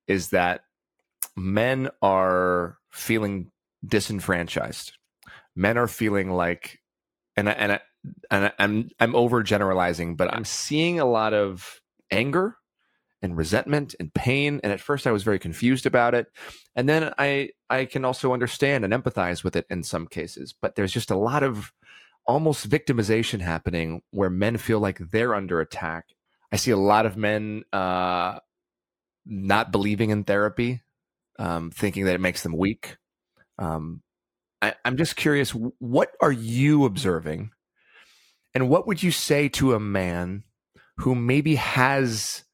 is that men are feeling disenfranchised. Men are feeling like, and and and I, I'm I'm overgeneralizing, but I'm seeing a lot of anger and resentment and pain. And at first, I was very confused about it, and then I I can also understand and empathize with it in some cases. But there's just a lot of almost victimization happening where men feel like they're under attack. I see a lot of men uh, not believing in therapy, um, thinking that it makes them weak. Um, I, I'm just curious, what are you observing? And what would you say to a man who maybe has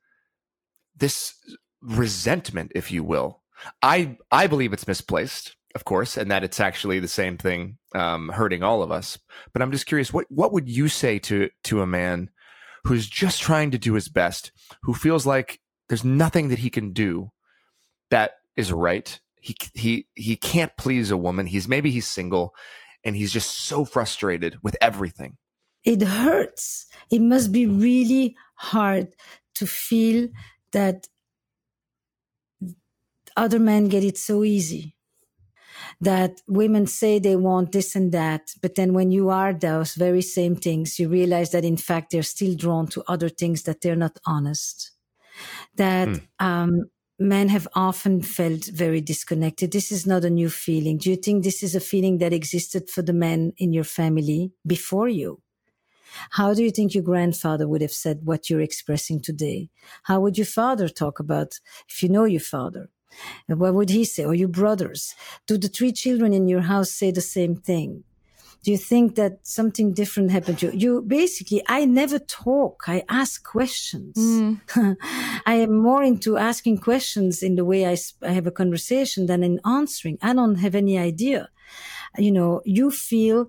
this resentment, if you will? I I believe it's misplaced, of course, and that it's actually the same thing um, hurting all of us. But I'm just curious, what what would you say to to a man who's just trying to do his best, who feels like there's nothing that he can do that is right? He he he can't please a woman. He's maybe he's single, and he's just so frustrated with everything. It hurts. It must be really hard to feel that other men get it so easy. That women say they want this and that, but then when you are those very same things, you realize that in fact they're still drawn to other things that they're not honest. That um, men have often felt very disconnected. This is not a new feeling. Do you think this is a feeling that existed for the men in your family before you? How do you think your grandfather would have said what you're expressing today? How would your father talk about if you know your father? What would he say? Or your brothers? Do the three children in your house say the same thing? Do you think that something different happened to you? You basically, I never talk. I ask questions. Mm. I am more into asking questions in the way I have a conversation than in answering. I don't have any idea. You know, you feel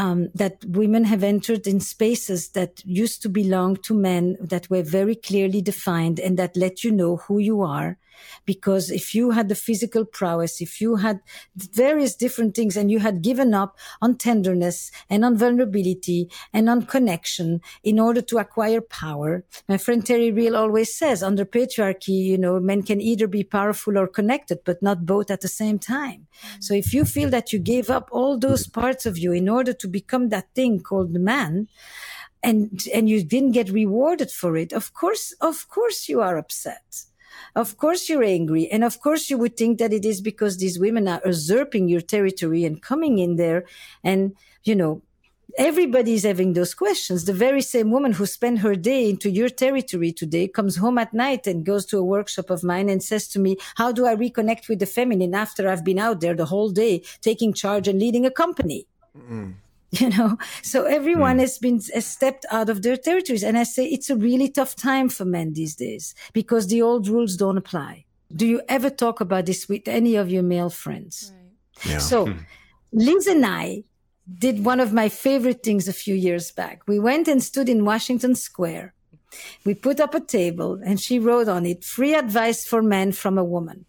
um, that women have entered in spaces that used to belong to men that were very clearly defined and that let you know who you are. Because if you had the physical prowess, if you had various different things and you had given up on tenderness and on vulnerability and on connection in order to acquire power, my friend Terry Real always says under patriarchy, you know, men can either be powerful or connected, but not both at the same time. Mm-hmm. So if you feel that you gave up all those parts of you in order to become that thing called man, and and you didn't get rewarded for it, of course, of course you are upset. Of course you're angry. And of course you would think that it is because these women are usurping your territory and coming in there and, you know, everybody's having those questions. The very same woman who spent her day into your territory today comes home at night and goes to a workshop of mine and says to me, how do I reconnect with the feminine after I've been out there the whole day taking charge and leading a company? you know so everyone hmm. has been has stepped out of their territories and i say it's a really tough time for men these days because the old rules don't apply do you ever talk about this with any of your male friends Yeah. so hmm. liz and i did one of my favorite things a few years back. We went and stood in Washington Square. We put up a table and she wrote on it, free advice for men from a woman.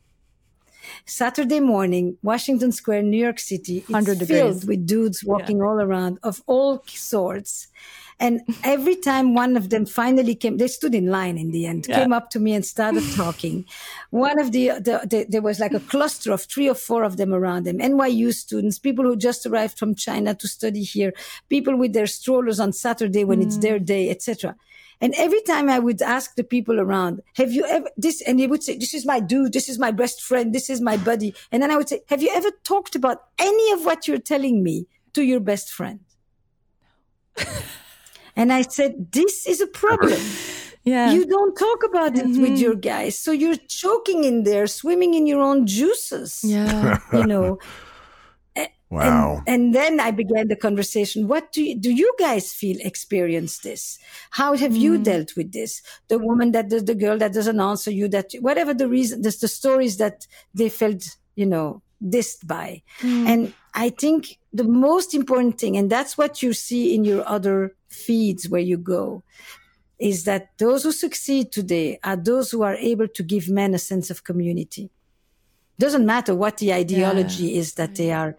Saturday morning, Washington Square, New York City, it's 100 filled degrees. with dudes walking all around of all sorts. And every time one of them finally came, they stood in line in the end, came up to me and started talking. One of the, the, the, there was like a cluster of three or four of them around them. NYU students, people who just arrived from China to study here, people with their strollers on Saturday when it's mm. their day, etc. And every time I would ask the people around, have you ever this? And they would say, this is my dude. This is my best friend. This is my buddy. And then I would say, have you ever talked about any of what you're telling me to your best friend? and I said, this is a problem. Yeah. You don't talk about it with mm-hmm. your guys. So you're choking in there, swimming in your own juices. yeah. You know, Wow. and, and then I began the conversation. What do you, do you guys feel experience this? How have you mm. dealt with this? The woman that does, the girl that doesn't answer you, that whatever the reason, there's the stories that they felt, you know, dissed by. Mm. And I think the most important thing, and that's what you see in your other feeds where you go, is that those who succeed today are those who are able to give men a sense of community. Doesn't matter what the ideology is that they are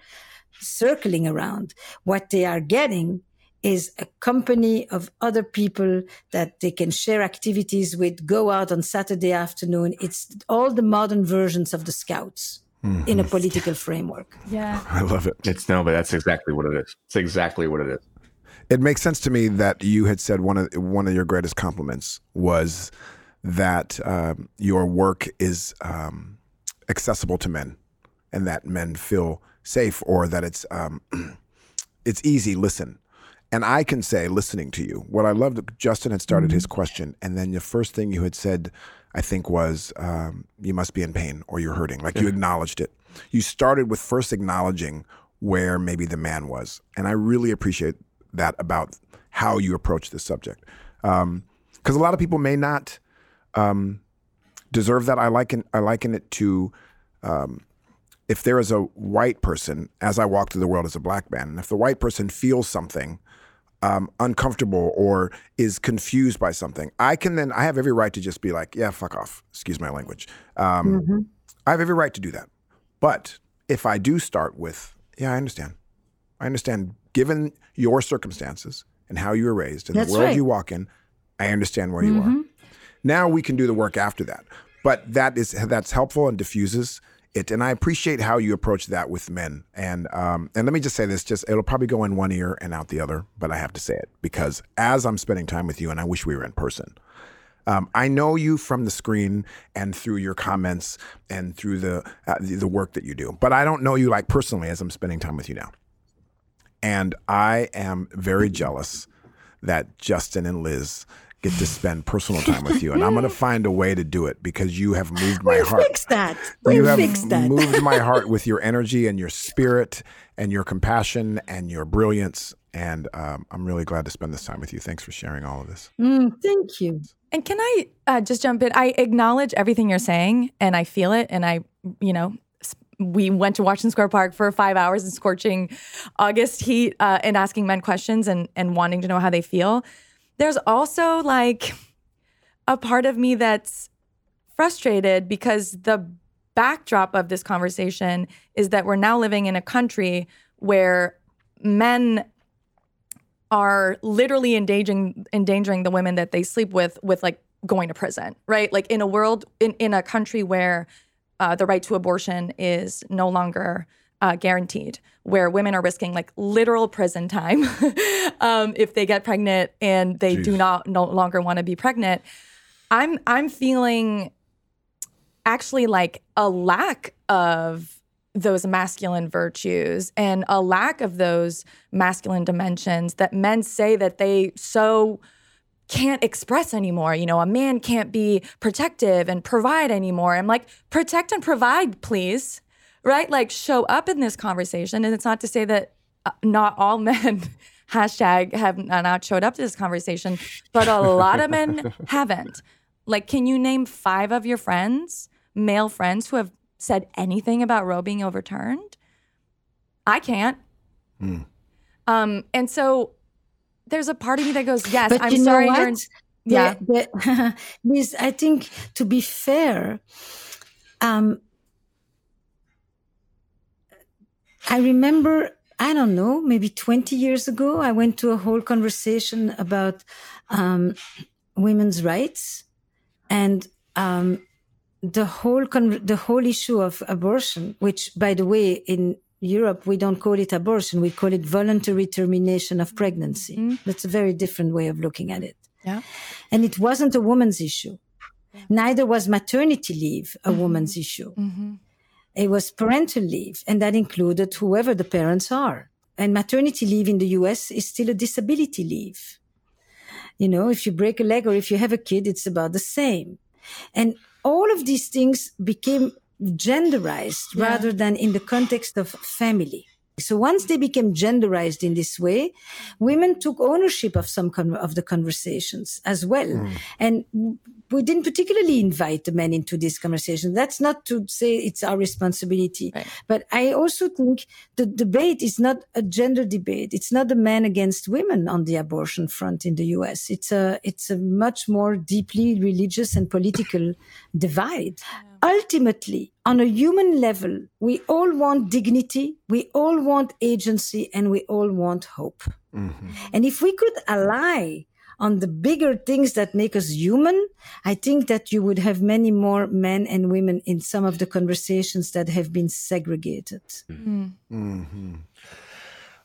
circling around. What they are getting is a company of other people that they can share activities with, go out on Saturday afternoon. It's all the modern versions of the scouts in a political framework. Yeah. I love it. It's no, but that's exactly what it is. It's exactly what it is. It makes sense to me that you had said one of one of your greatest compliments was that um, your work is um, accessible to men, and that men feel safe, or that it's um, it's easy. Listen, and I can say, listening to you, what I loved. Justin had started his question, and then the first thing you had said, I think, was um, you must be in pain or you're hurting. Like you acknowledged it. You started with first acknowledging where maybe the man was, and I really appreciate that about how you approach this subject, because a lot of people may not um, deserve that. I liken I liken it to um, if there is a white person as I walk through the world as a black man, and if the white person feels something um, uncomfortable or is confused by something, I can then I have every right to just be like, yeah, fuck off. Excuse my language. Um, I have every right to do that. But if I do start with, yeah, I understand. I understand. Given your circumstances and how you were raised and That's the world right. you walk in, I understand where you are. Now we can do the work after that. But that is that's helpful and diffuses it. And I appreciate how you approach that with men. And um, and let me just say this: just it'll probably go in one ear and out the other, but I have to say it because as I'm spending time with you, and I wish we were in person. Um, I know you from the screen and through your comments and through the, uh, the the work that you do, but I don't know you like personally as I'm spending time with you now. And I am very jealous that Justin and Liz get to spend personal time with you, and I'm going to find a way to do it because you have moved my We'll heart. fix that. We'll you have fix that. moved my heart with your energy and your spirit and your compassion and your brilliance. And um, I'm really glad to spend this time with you. Thanks for sharing all of this. Mm, thank you. And can I uh, just jump in? I acknowledge everything you're saying, and I feel it. And I, you know, we went to Washington Square Park for five hours in scorching August heat, uh, and asking men questions and and wanting to know how they feel. There's also like a part of me that's frustrated because the backdrop of this conversation is that we're now living in a country where men are literally endangering endangering the women that they sleep with with like going to prison, right? Like in a world in in a country where uh, the right to abortion is no longer uh, guaranteed, where women are risking like literal prison time um, if they get pregnant and they do not no longer want to be pregnant. I'm I'm feeling actually like a lack of those masculine virtues and a lack of those masculine dimensions that men say that they so can't express anymore. You know, a man can't be protective and provide anymore. I'm like, protect and provide, please. Right? Like, show up in this conversation. And it's not to say that uh, not all men, hashtag, have not showed up to this conversation, but a lot of men haven't. Like, can you name five of your friends, male friends, who have said anything about Roe being overturned? I can't. Um, and so there's a part of me that goes, yes, But I'm you know sorry. what? In, yeah. The- the- Liz, I think to be fair, um, I remember, I don't know, maybe 20 years ago, I went to a whole conversation about um, women's rights and um, the whole con- the whole issue of abortion, which, by the way, in Europe we don't call it abortion, we call it voluntary termination of pregnancy. That's a very different way of looking at it. Yeah. And it wasn't a woman's issue. Neither was maternity leave a woman's issue. It was parental leave, and that included whoever the parents are. And maternity leave in the US is still a disability leave. You know, if you break a leg or if you have a kid, it's about the same. And all of these things became genderized rather than in the context of family. So once they became genderized in this way, women took ownership of some con- of the conversations as well. Mm. And we didn't particularly invite the men into this conversation. That's not to say it's our responsibility. But I also think the debate is not a gender debate. It's not the men against women on the abortion front in the US. It's a, it's a much more deeply religious and political divide. Ultimately, on a human level, we all want dignity, we all want agency, and we all want hope. Mm-hmm. And if we could ally on the bigger things that make us human, I think that you would have many more men and women in some of the conversations that have been segregated. Mm. Mm-hmm.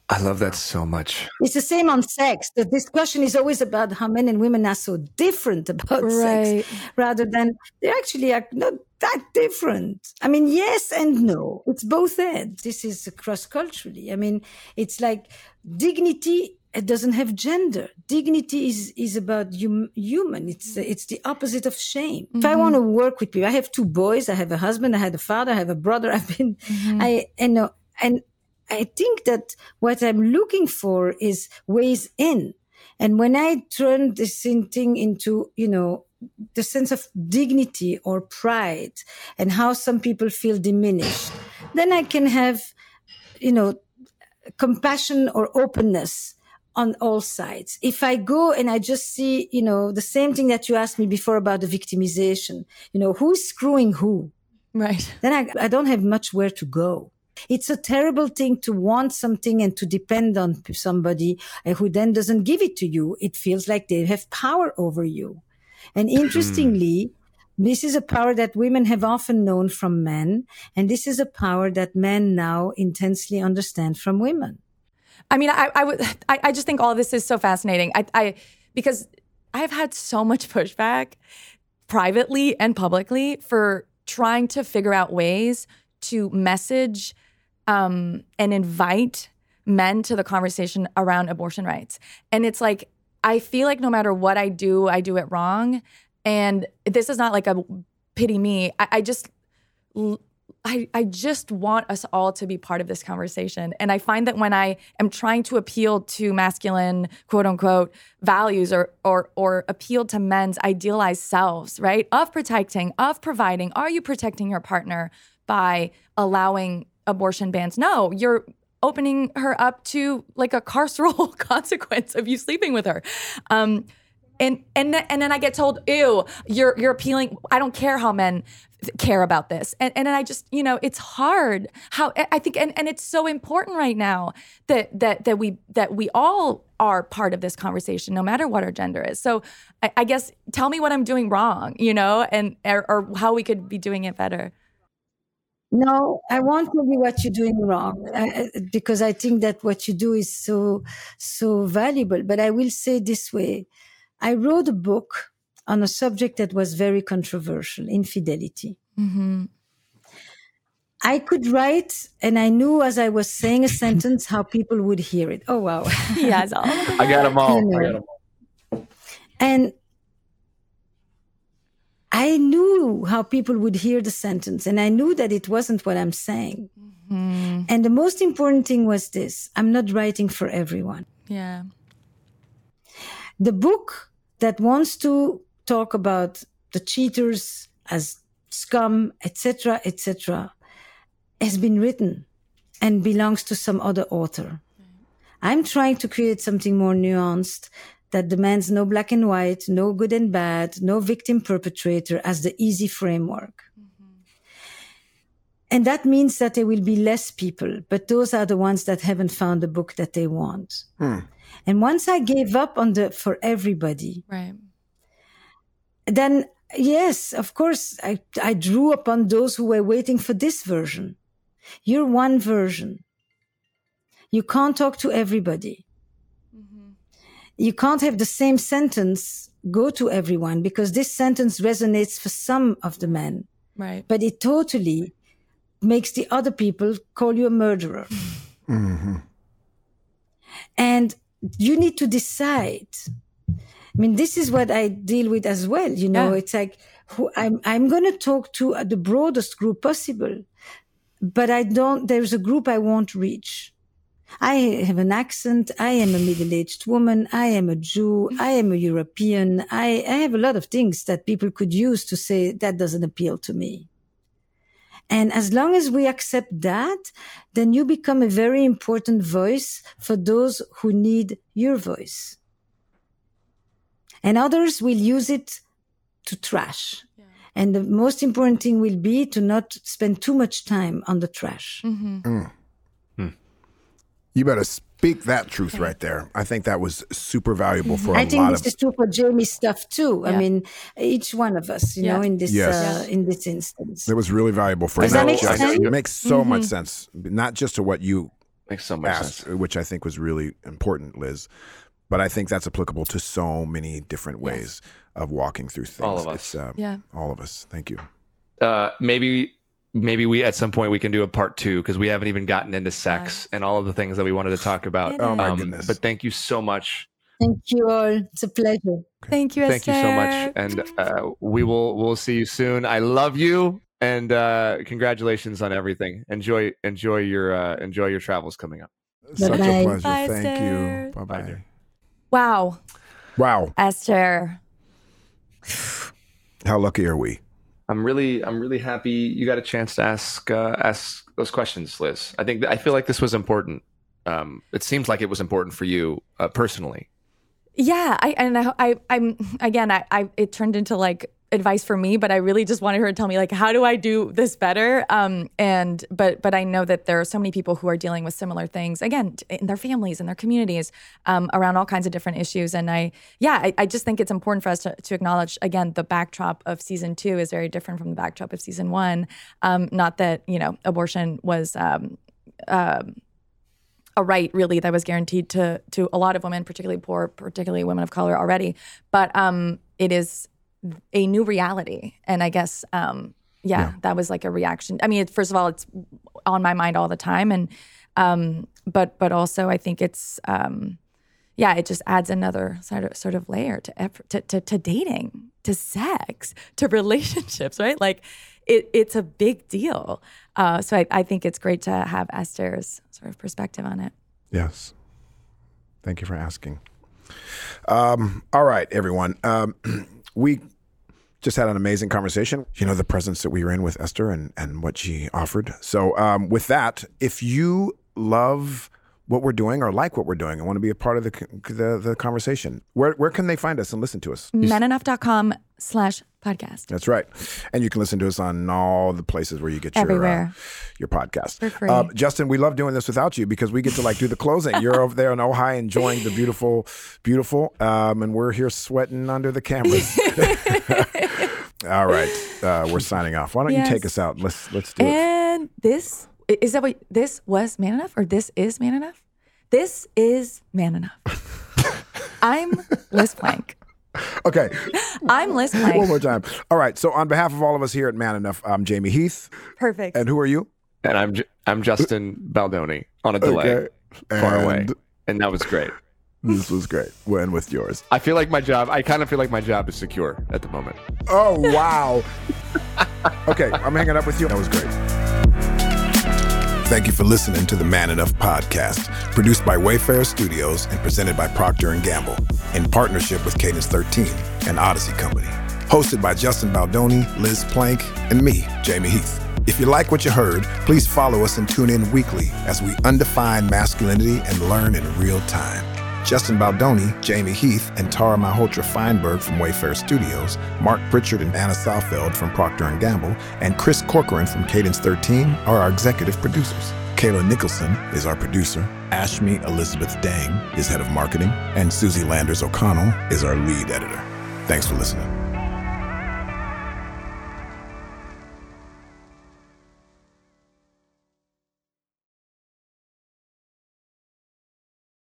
I love that so much. It's the same on sex. The discussion is always about how men and women are so different about Right. sex, rather than they actually are not that different. I mean, yes and no. It's both ends. This is cross culturally. I mean, it's like dignity. It doesn't have gender. Dignity is is about hum, human. It's it's the opposite of shame. If I mm-hmm. want to work with people, I have two boys. I have a husband. I had a father. I have a brother. I've been, mm-hmm. I and know and I think that what I'm looking for is ways in. And when I turn this in- thing into, you know, the sense of dignity or pride and how some people feel diminished, then I can have, you know, compassion or openness on all sides. If I go and I just see, you know, the same thing that you asked me before about the victimization, you know, who's screwing who? Right. then I, I don't have much where to go. It's a terrible thing to want something and to depend on somebody who then doesn't give it to you. It feels like they have power over you. And hmm. interestingly, this is a power that women have often known from men. And this is a power that men now intensely understand from women. I mean, I I would I, I just think all of this is so fascinating. I I because I've had so much pushback privately and publicly for trying to figure out ways to message um, and invite men to the conversation around abortion rights. And it's like I feel like no matter what I do, I do it wrong. And this is not like a pity me. I, I just I, I just want us all to be part of this conversation. And I find that when I am trying to appeal to masculine, quote unquote, values or or or appeal to men's idealized selves, right? Of protecting, of providing, are you protecting your partner by allowing abortion bans? No, you're opening her up to like a carceral consequence of you sleeping with her. Um, and and then, and then I get told, "Ew, you're you're appealing." I don't care how men care about this, and and then I just you know it's hard. How I think, and and it's so important right now that that that we that we all are part of this conversation, no matter what our gender is. So I, I guess tell me what I'm doing wrong, you know, and or, or how we could be doing it better. No, I won't tell you what you're doing wrong I, I- because I think that what you do is so, so valuable. But I will say this way. I wrote a book on a subject that was very controversial, infidelity. Mm-hmm. I could write and I knew as I was saying a sentence how people would hear it. Oh, wow. Yes, all. I got them all. You I know. got 'em all. And I knew how people would hear the sentence, and I knew that it wasn't what I'm saying. Mm-hmm. And the most important thing was this I'm not writing for everyone. yeah. The book that wants to talk about the cheaters as scum, etc., etc., has been written and belongs to some other author. I'm trying to create something more nuanced that demands no black and white, no good and bad, no victim perpetrator as the easy framework. And that means that there will be less people, but those are the ones that haven't found the book that they want. Hmm. And once I gave up on the for everybody, Right. then yes, of course, I, I drew upon those who were waiting for this version. You're one version. You can't talk to everybody. You can't have the same sentence go to everyone because this sentence resonates for some of the men, Right. but it totally makes the other people call you a murderer. Mm-hmm. And you need to decide. I mean, this is what I deal with as well. You know, Yeah. it's like who I'm, I'm going to talk to the broadest group possible, but I don't, there's a group I won't reach. I have an accent. I am a middle-aged woman. I am a Jew. I am a European. I, I have a lot of things that people could use to say that doesn't appeal to me. And as long as we accept that, then you become a very important voice for those who need your voice. And others will use it to trash. And the most important thing will be to not spend too much time on the trash. Mm-hmm. Mm. You better speak that truth right there. I think that was super valuable for I think this of is true for Jamie's stuff too. I mean, each one of us, you Yeah. know, in this Yes. uh, in this instance. it was really valuable for Does that make sense? It makes so much sense, not just to what you Makes so much asked, sense. which I think was really important, Liz. But I think that's applicable to so many different ways of walking through things. All of us. It's, uh, Yeah. All of us. Thank you. Uh, maybe maybe we at some point we can do a part two because we haven't even gotten into sex and all of the things that we wanted to talk about. Oh, my Um, goodness. But thank you so much. Thank you all. It's a pleasure. Thank you, Thank you so much, and uh, we will we'll see you soon. I love you, and uh, congratulations on everything. Enjoy enjoy your uh, enjoy your travels coming up. Such a Bye-bye. pleasure. Bye, Thank Esther. you. Bye bye. Wow, Wow. Esther. How lucky are we? I'm really I'm really happy you got a chance to ask uh, ask those questions, Liz. I think I feel like this was important. Um, it seems like it was important for you uh, personally. Yeah, I and I, I I'm again I, I it turned into like advice for me, but I really just wanted her to tell me like how do I do this better? Um and but but I know that there are so many people who are dealing with similar things again in their families and their communities um, around all kinds of different issues. And I yeah I, I just think it's important for us to, to acknowledge again the backdrop of season two is very different from the backdrop of season one. Um, not that you know abortion was. Um, um, a right really that was guaranteed to to a lot of women, particularly poor, particularly women of color already. But um, it is a new reality, and I guess um, yeah, that was like a reaction. I mean, it, first of all, it's on my mind all the time, and um, but but also I think it's um, yeah, it just adds another sort of sort of layer to effort, to, to to dating, to sex, to relationships, right? Like it, it's a big deal. Uh, so I, I think it's great to have Esther's sort of perspective on it. Yes. Thank you for asking. Um, all right, everyone. Um, we just had an amazing conversation. You know, the presence that we were in with Esther and, and what she offered. So, um, with that, if you love what we're doing or like what we're doing and want to be a part of the, the, the conversation, where, where can they find us and listen to us? ManEnough.com slash podcast. That's right. And you can listen to us on all the places where you get your uh, Everywhere. your podcast. For free. Uh, Justin, we love doing this without you because we get to like do the closing. You're over there in Ojai enjoying the beautiful, beautiful, um, and we're here sweating under the cameras. all right, uh, we're signing off. Why don't you take us out? Let's let's do it. And this is that what this was man enough or this is man enough? This is man enough. I'm Liz Plank. Okay, I'm Liz Plank. one more time. All right. So on behalf of all of us here at Man Enough, I'm Jamie Heath, Perfect. and who are you? And I'm J- I'm Justin Baldoni on a delay, Okay. far away, And and that was great. This was great. When with yours. I feel like my job. I kind of feel like my job is secure at the moment. Oh wow. okay, I'm hanging up with you. That was great. Thank you for listening to the Man Enough podcast, produced by Wayfarer Studios and presented by Procter Gamble in partnership with Cadence 13 and Audacy Company. Hosted by Justin Baldoni, Liz Plank, and me, Jamie Heath. If you like what you heard, please follow us and tune in weekly as we undefine masculinity and learn in real time. Justin Baldoni, Jamie Heath, and Tara Malhotra Feinberg from Wayfarer Studios, Mark Pritchard and Anna Saufeld from Procter & Gamble, and Chris Corcoran from Cadence 13 are our executive producers. Kayla Nicholson is our producer. Ashmi Elizabeth Dang is head of marketing, and Susie Landers O'Connell is our lead editor. Thanks for listening.